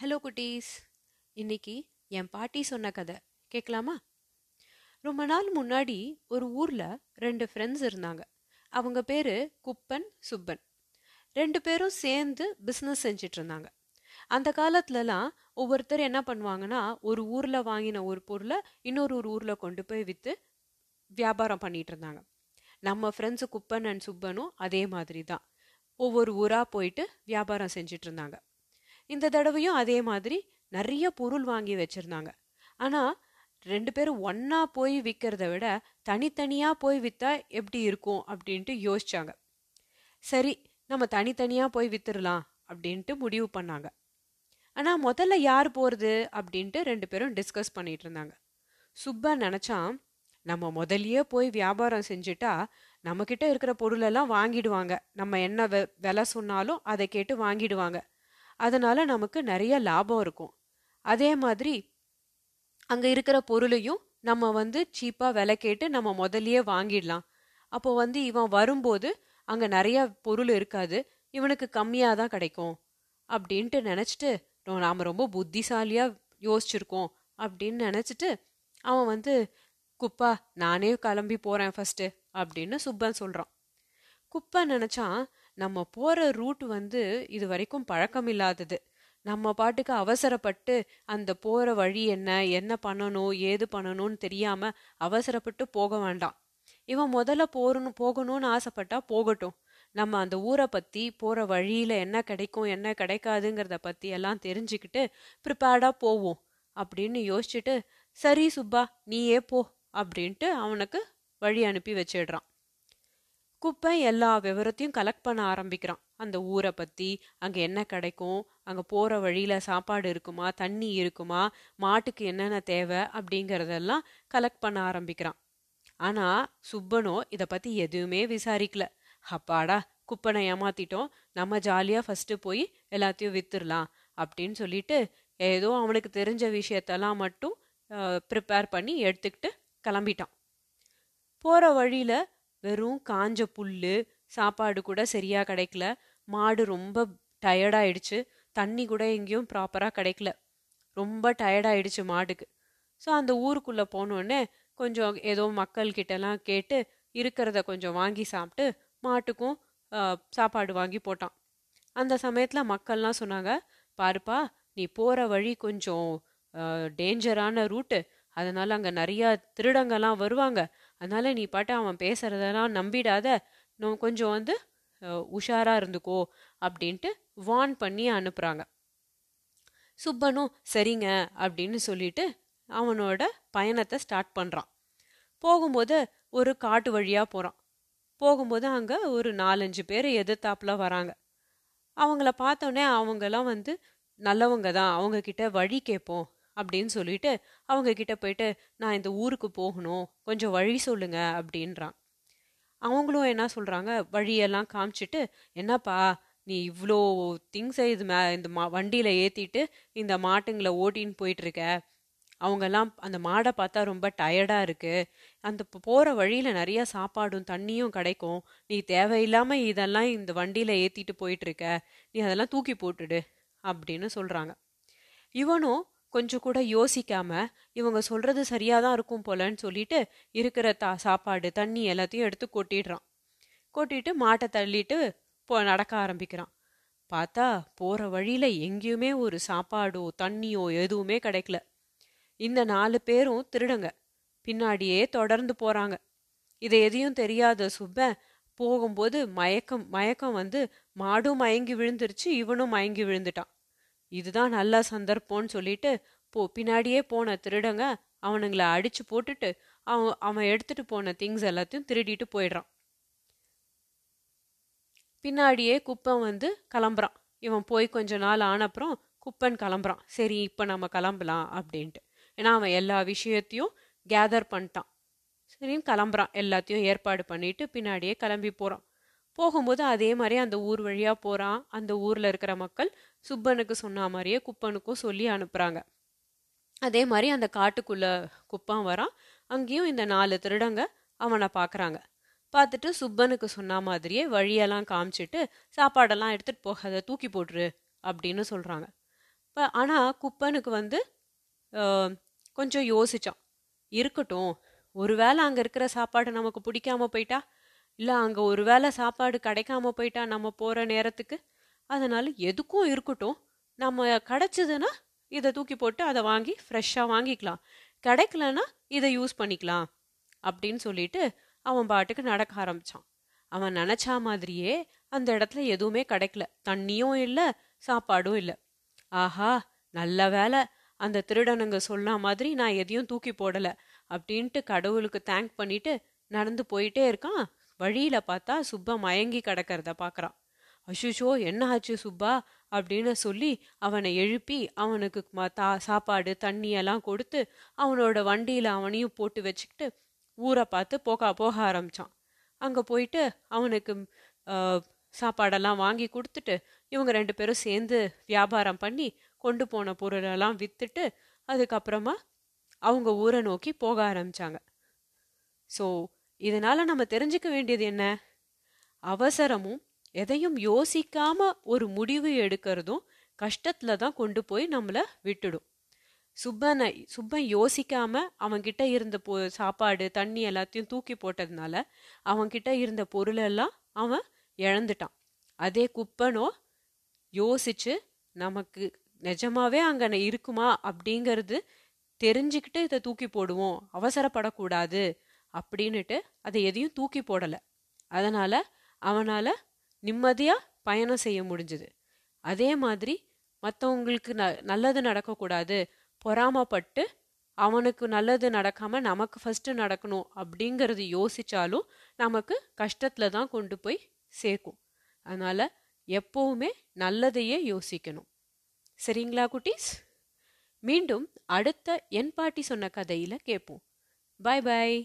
Hello குட்டீஸ். இன்னைக்கு என் பாட்டி சொன்ன கதை. கேட்கலாமா ரொம்ப நாள் முன்னாடி ஒரு ஊரில் ரெண்டு ஃப்ரெண்ட்ஸ் இருந்தாங்க. அவங்க பேர் குப்பன் சுப்பன். ரெண்டு பேரும் சேர்ந்து பிஸ்னஸ் செஞ்சுட்டு இருந்தாங்க. அந்த காலத்துலலாம் ஒவ்வொருத்தர் என்ன பண்ணுவாங்கன்னா ஒரு ஊரில் வாங்கின ஒரு பொருளை இன்னொரு ஒரு ஊரில் கொண்டு போய் விற்று வியாபாரம் பண்ணிட்டு இருந்தாங்க. நம்ம ஃப்ரெண்ட்ஸு குப்பன் அண்ட் சுப்பனும் அதே மாதிரி தான் ஒவ்வொரு ஊராக போயிட்டு வியாபாரம் செஞ்சுட்டு இருந்தாங்க. இந்த தடவையும் அதே மாதிரி நிறைய பொருள் வாங்கி வச்சுருந்தாங்க. ஆனால் ரெண்டு பேரும் ஒன்றா போய் விற்கிறத விட தனித்தனியாக போய் விற்றா எப்படி இருக்கும் அப்படின்ட்டு யோசிச்சாங்க. சரி நம்ம தனித்தனியாக போய் விற்றுடலாம் அப்படின்ட்டு முடிவு பண்ணாங்க. ஆனால் முதல்ல யார் போகிறது அப்படின்ட்டு ரெண்டு பேரும் டிஸ்கஸ் பண்ணிட்டு இருந்தாங்க. சுப்பா நினச்சான் நம்ம முதல்லையே போய் வியாபாரம் செஞ்சுட்டா நம்மக்கிட்ட இருக்கிற பொருளெல்லாம் வாங்கிடுவாங்க. நம்ம என்ன வெ- விலை சொன்னாலும் அதை கேட்டு வாங்கிடுவாங்க. அதனால நமக்கு நிறைய லாபம் இருக்கும். அதே மாதிரி அங்கே இருக்கிற பொருளையும் நம்ம வந்து சீப்பாக விலை கேட்டு நம்ம முதல்லயே வாங்கிடலாம். அப்போ வந்து இவன் வரும்போது அங்கே நிறைய பொருள் இருக்காது இவனுக்கு கம்மியாக தான் கிடைக்கும் அப்படின்ட்டு நினச்சிட்டு நாம் ரொம்ப புத்திசாலியாக யோசிச்சிருக்கோம் அப்படின்னு நினச்சிட்டு அவன் வந்து குப்பா நானே கிளம்பி போகிறேன் ஃபஸ்ட்டு அப்படின்னு சுப்பன் சொல்கிறான் குப்பை நினச்சான் நம்ம போகிற ரூட் வந்து இது வரைக்கும் பழக்கம் இல்லாதது நம்ம பாட்டுக்கு அவசரப்பட்டு அந்த போகிற வழி என்ன என்ன பண்ணணும் ஏது பண்ணணும்னு தெரியாமல் அவசரப்பட்டு போக வேண்டாம். இவன் முதல்ல போறணும் போகணும்னு ஆசைப்பட்டா போகட்டும். நம்ம அந்த ஊரை பற்றி போகிற வழியில் என்ன கிடைக்கும் என்ன கிடைக்காதுங்கிறத பற்றி எல்லாம் தெரிஞ்சுக்கிட்டு ப்ரிப்பேர்டாக போவோம் அப்படின்னு யோசிச்சுட்டு சரி சுப்பா நீயே போ அப்படின்ட்டு அவனுக்கு வழி அனுப்பி வச்சிடுறான். குப்பை எல்லா விவரத்தையும் கலெக்ட் பண்ண ஆரம்பிக்கிறான். அந்த ஊரை பற்றி அங்கே என்ன கிடைக்கும் அங்கே போகிற வழியில் சாப்பாடு இருக்குமா தண்ணி இருக்குமா மாட்டுக்கு என்னென்ன தேவை அப்படிங்கிறதெல்லாம் கலெக்ட் பண்ண ஆரம்பிக்கிறான். ஆனால் சுப்பனோ இதை பற்றி எதுவுமே விசாரிக்கல. அப்பாடா குப்பனை ஏமாத்திட்டோம். நம்ம ஜாலியாக ஃபஸ்ட்டு போய் எல்லாத்தையும் வித்துடலாம் அப்படின்னு சொல்லிட்டு ஏதோ அவனுக்கு தெரிஞ்ச விஷயத்தெல்லாம் மட்டும் ப்ரிப்பேர் பண்ணி எடுத்துக்கிட்டு கிளம்பிட்டான். போற வழியில வெறும் காஞ்ச புல்லு சாப்பாடு கூட சரியா கிடைக்கல. மாடு ரொம்ப டயர்டாயிடுச்சு தண்ணி கூட எங்கேயும் ப்ராப்பராக கிடைக்கல. ரொம்ப டயர்டாயிடுச்சு மாடுக்கு. ஸோ அந்த ஊருக்குள்ளே போனோடனே கொஞ்சம் ஏதோ மக்கள்கிட்டலாம் கேட்டு இருக்கிறத கொஞ்சம் வாங்கி சாப்பிட்டு மாட்டுக்கும் சாப்பாடு வாங்கி போட்டான். அந்த சமயத்தில் மக்கள்லாம் சொன்னாங்க பாருப்பா நீ போகிற வழி கொஞ்சம் டேஞ்சரான ரூட்டு அதனால் அங்கே நிறையா திருடங்கெல்லாம் வருவாங்க. அதனால நீ பாட்டு அவன் பேசுறதெல்லாம் நம்பிடாத. இன்னும் கொஞ்சம் வந்து உஷாராக உஷாரா இருந்துக்கோ அப்படின்ட்டு வார்ன் பண்ணி அனுப்புறாங்க. சுப்பனும் சரிங்க அப்படின்னு சொல்லிட்டு அவனோட பயணத்தை ஸ்டார்ட் பண்றான். போகும்போது ஒரு காட்டு வழியா போறான். போகும்போது அங்க ஒரு நாலஞ்சு பேர் எதிர்த்தாப்புல வராங்க. அவங்கள பார்த்தோன்னே அவங்கெல்லாம் வந்து நல்லவங்க தான். அவங்க கிட்ட வழி கேட்போம். அப்படின்னு சொல்லிட்டு அவங்க கிட்ட போயிட்டு நான் இந்த ஊருக்கு போகணும். கொஞ்சம் வழி சொல்லுங்க. அப்படின்றான். அவங்களும் என்ன சொல்றாங்க? வழியெல்லாம் காமிச்சிட்டு என்னப்பா நீ இவ்வளோ திங்ஸை இது மே இந்த மா வண்டியில் ஏற்றிட்டு இந்த மாட்டுங்களை ஓட்டின்னு போயிட்டுருக்க. அவங்கெல்லாம் அந்த மாடை பார்த்தா ரொம்ப டயர்டாக இருக்குது அந்த போகிற வழியில் நிறையா சாப்பாடும் தண்ணியும் கிடைக்கும். நீ தேவையில்லாமல் இதெல்லாம் இந்த வண்டியில் ஏற்றிட்டு போயிட்டுருக்க. நீ அதெல்லாம் தூக்கி போட்டுடு. அப்படின்னு சொல்கிறாங்க இவனும் கொஞ்சம் கூட யோசிக்காம இவங்க சொல்றது சரியாதான் இருக்கும் போலன்னு சொல்லிட்டு இருக்கிற தா சாப்பாடு தண்ணி எல்லாத்தையும் எடுத்து கொட்டிடுறான். கொட்டிட்டு மாட்டை தள்ளிட்டு போ நடக்க ஆரம்பிக்கிறான். பார்த்தா போற வழியில எங்கேயுமே ஒரு சாப்பாடோ தண்ணியோ எதுவுமே கிடைக்கல. இந்த நாலு பேரும் திருடங்க. பின்னாடியே தொடர்ந்து போறாங்க. இது எதையும் தெரியாத சுப்ப போகும்போது மயக்கம் மயக்கம் வந்து மாடும் மயங்கி விழுந்துருச்சு இவனும் மயங்கி விழுந்துட்டான். இதுதான் நல்ல சந்தர்ப்பம்னு சொல்லிட்டு போ பின்னாடியே போன திருடங்க அவனுங்கள அடிச்சு போட்டுட்டு அவன் அவன் எடுத்துட்டு போன திங்ஸ் எல்லாத்தையும் திருடிட்டு போயிடுறான். பின்னாடியே குப்பன் வந்து கிளம்புறான். இவன் போய் கொஞ்ச நாள் ஆனப்புறம் குப்பன் கிளம்புறான். சரி இப்போ நம்ம கிளம்பலாம் அப்படின்ட்டு. ஏன்னா அவன் எல்லா விஷயத்தையும் கேதர் பண்ணிட்டான். சரின்னு கிளம்புறான். எல்லாத்தையும் ஏற்பாடு பண்ணிட்டு பின்னாடியே கிளம்பி போகிறான் போகும்போது அதே மாதிரி அந்த ஊர் வழியா போறான். அந்த ஊர்ல இருக்கிற மக்கள் சுப்பனுக்கு சொன்ன மாதிரியே குப்பனுக்கும் சொல்லி அனுப்புறாங்க. அதே மாதிரி அந்த காட்டுக்குள்ள குப்பம் வரான். அங்கேயும் இந்த நாலு திருடங்க அவனை பார்க்கறாங்க பார்த்துட்டு சுப்பனுக்கு சொன்ன மாதிரியே வழியெல்லாம் காமிச்சிட்டு சாப்பாடெல்லாம் எடுத்துட்டு போகாத தூக்கி போட்டுரு அப்படின்னு சொல்றாங்க. இப்போ ஆனால் குப்பனுக்கு வந்து ஆஹ், கொஞ்சம் யோசிச்சான். இருக்கட்டும் ஒருவேளை அங்கே இருக்கிற சாப்பாடு நமக்கு பிடிக்காம போயிட்டா? இல்லை அங்கே ஒரு வேளை சாப்பாடு கிடைக்காம போயிட்டா நம்ம போகிற நேரத்துக்கு? அதனால் எதுக்கும் இருக்கட்டும். நம்ம கிடைச்சதுன்னா இதை தூக்கி போட்டு அதை வாங்கி ஃப்ரெஷ்ஷாக வாங்கிக்கலாம். கிடைக்கலன்னா இதை யூஸ் பண்ணிக்கலாம். அப்படின்னு சொல்லிட்டு அவன் பாட்டுக்கு நடக்க ஆரம்பிச்சான். அவன் நினச்சா மாதிரியே அந்த இடத்துல எதுவுமே கிடைக்கல. தண்ணியும் இல்லை சாப்பாடும் இல்லை. ஆஹா நல்ல வேலை அந்த திருடனுங்க சொன்ன மாதிரி நான் எதையும் தூக்கி போடலை. அப்படின்ட்டு கடவுளுக்கு தேங்க் பண்ணிட்டு நடந்து போயிட்டே இருக்கான். வழியில பார்த்தா சுப்பா மயங்கி கிடக்கிறத பார்க்குறான் அஷுஷோ என்ன ஆச்சு சுப்பா? அப்படின்னு சொல்லி அவனை எழுப்பி அவனுக்கு ம- தா- சாப்பாடு தண்ணியெல்லாம் கொடுத்து அவனோட வண்டியில அவனையும் போட்டு வச்சுக்கிட்டு ஊரை பார்த்து போக போக ஆரம்பிச்சான். அங்க போயிட்டு அவனுக்கு சாப்பாடெல்லாம் வாங்கி கொடுத்துட்டு இவங்க ரெண்டு பேரும் சேர்ந்து வியாபாரம் பண்ணி கொண்டு போன பொருளெல்லாம் வித்துட்டு அதுக்கப்புறமா அவங்க ஊரை நோக்கி போக ஆரம்பிச்சாங்க. ஸோ இதனால நம்ம தெரிஞ்சுக்க வேண்டியது என்ன? அவசரமும் எதையும் யோசிக்காம ஒரு முடிவு எடுக்கிறதும் கஷ்டத்துல தான் கொண்டு போய் நம்மள விட்டுடும். சுப்பனை சுப்பன் யோசிக்காம அவன்கிட்ட இருந்த பொ சாப்பாடு தண்ணி எல்லாத்தையும் தூக்கி போட்டதுனால அவன்கிட்ட இருந்த பொருளெல்லாம் அவன் இழந்துட்டான். அதே குப்பனோ யோசிச்சு நமக்கு நிஜமாவே அங்கே இருக்குமா அப்படிங்கிறது தெரிஞ்சுக்கிட்டு இதை தூக்கி போடுவோம். அவசரப்படக்கூடாது. அப்படின்னுட்டு அதை எதையும் தூக்கி போடலை. அதனால் அவனால் நிம்மதியாக பயணம் செய்ய முடிஞ்சுது. அதே மாதிரி மற்றவங்களுக்கு ந நல்லது நடக்கக்கூடாது. பொறாமப்பட்டு அவனுக்கு நல்லது நடக்காமல் நமக்கு ஃபஸ்ட்டு நடக்கணும் அப்படிங்கிறது யோசித்தாலும் நமக்கு கஷ்டத்தில் தான் கொண்டு போய் சேர்க்கும். அதனால் எப்போவுமே நல்லதையே யோசிக்கணும். சரிங்களா குட்டீஸ்? மீண்டும் அடுத்த என் பாட்டி சொன்ன கதையில் கேட்போம். பாய் பாய்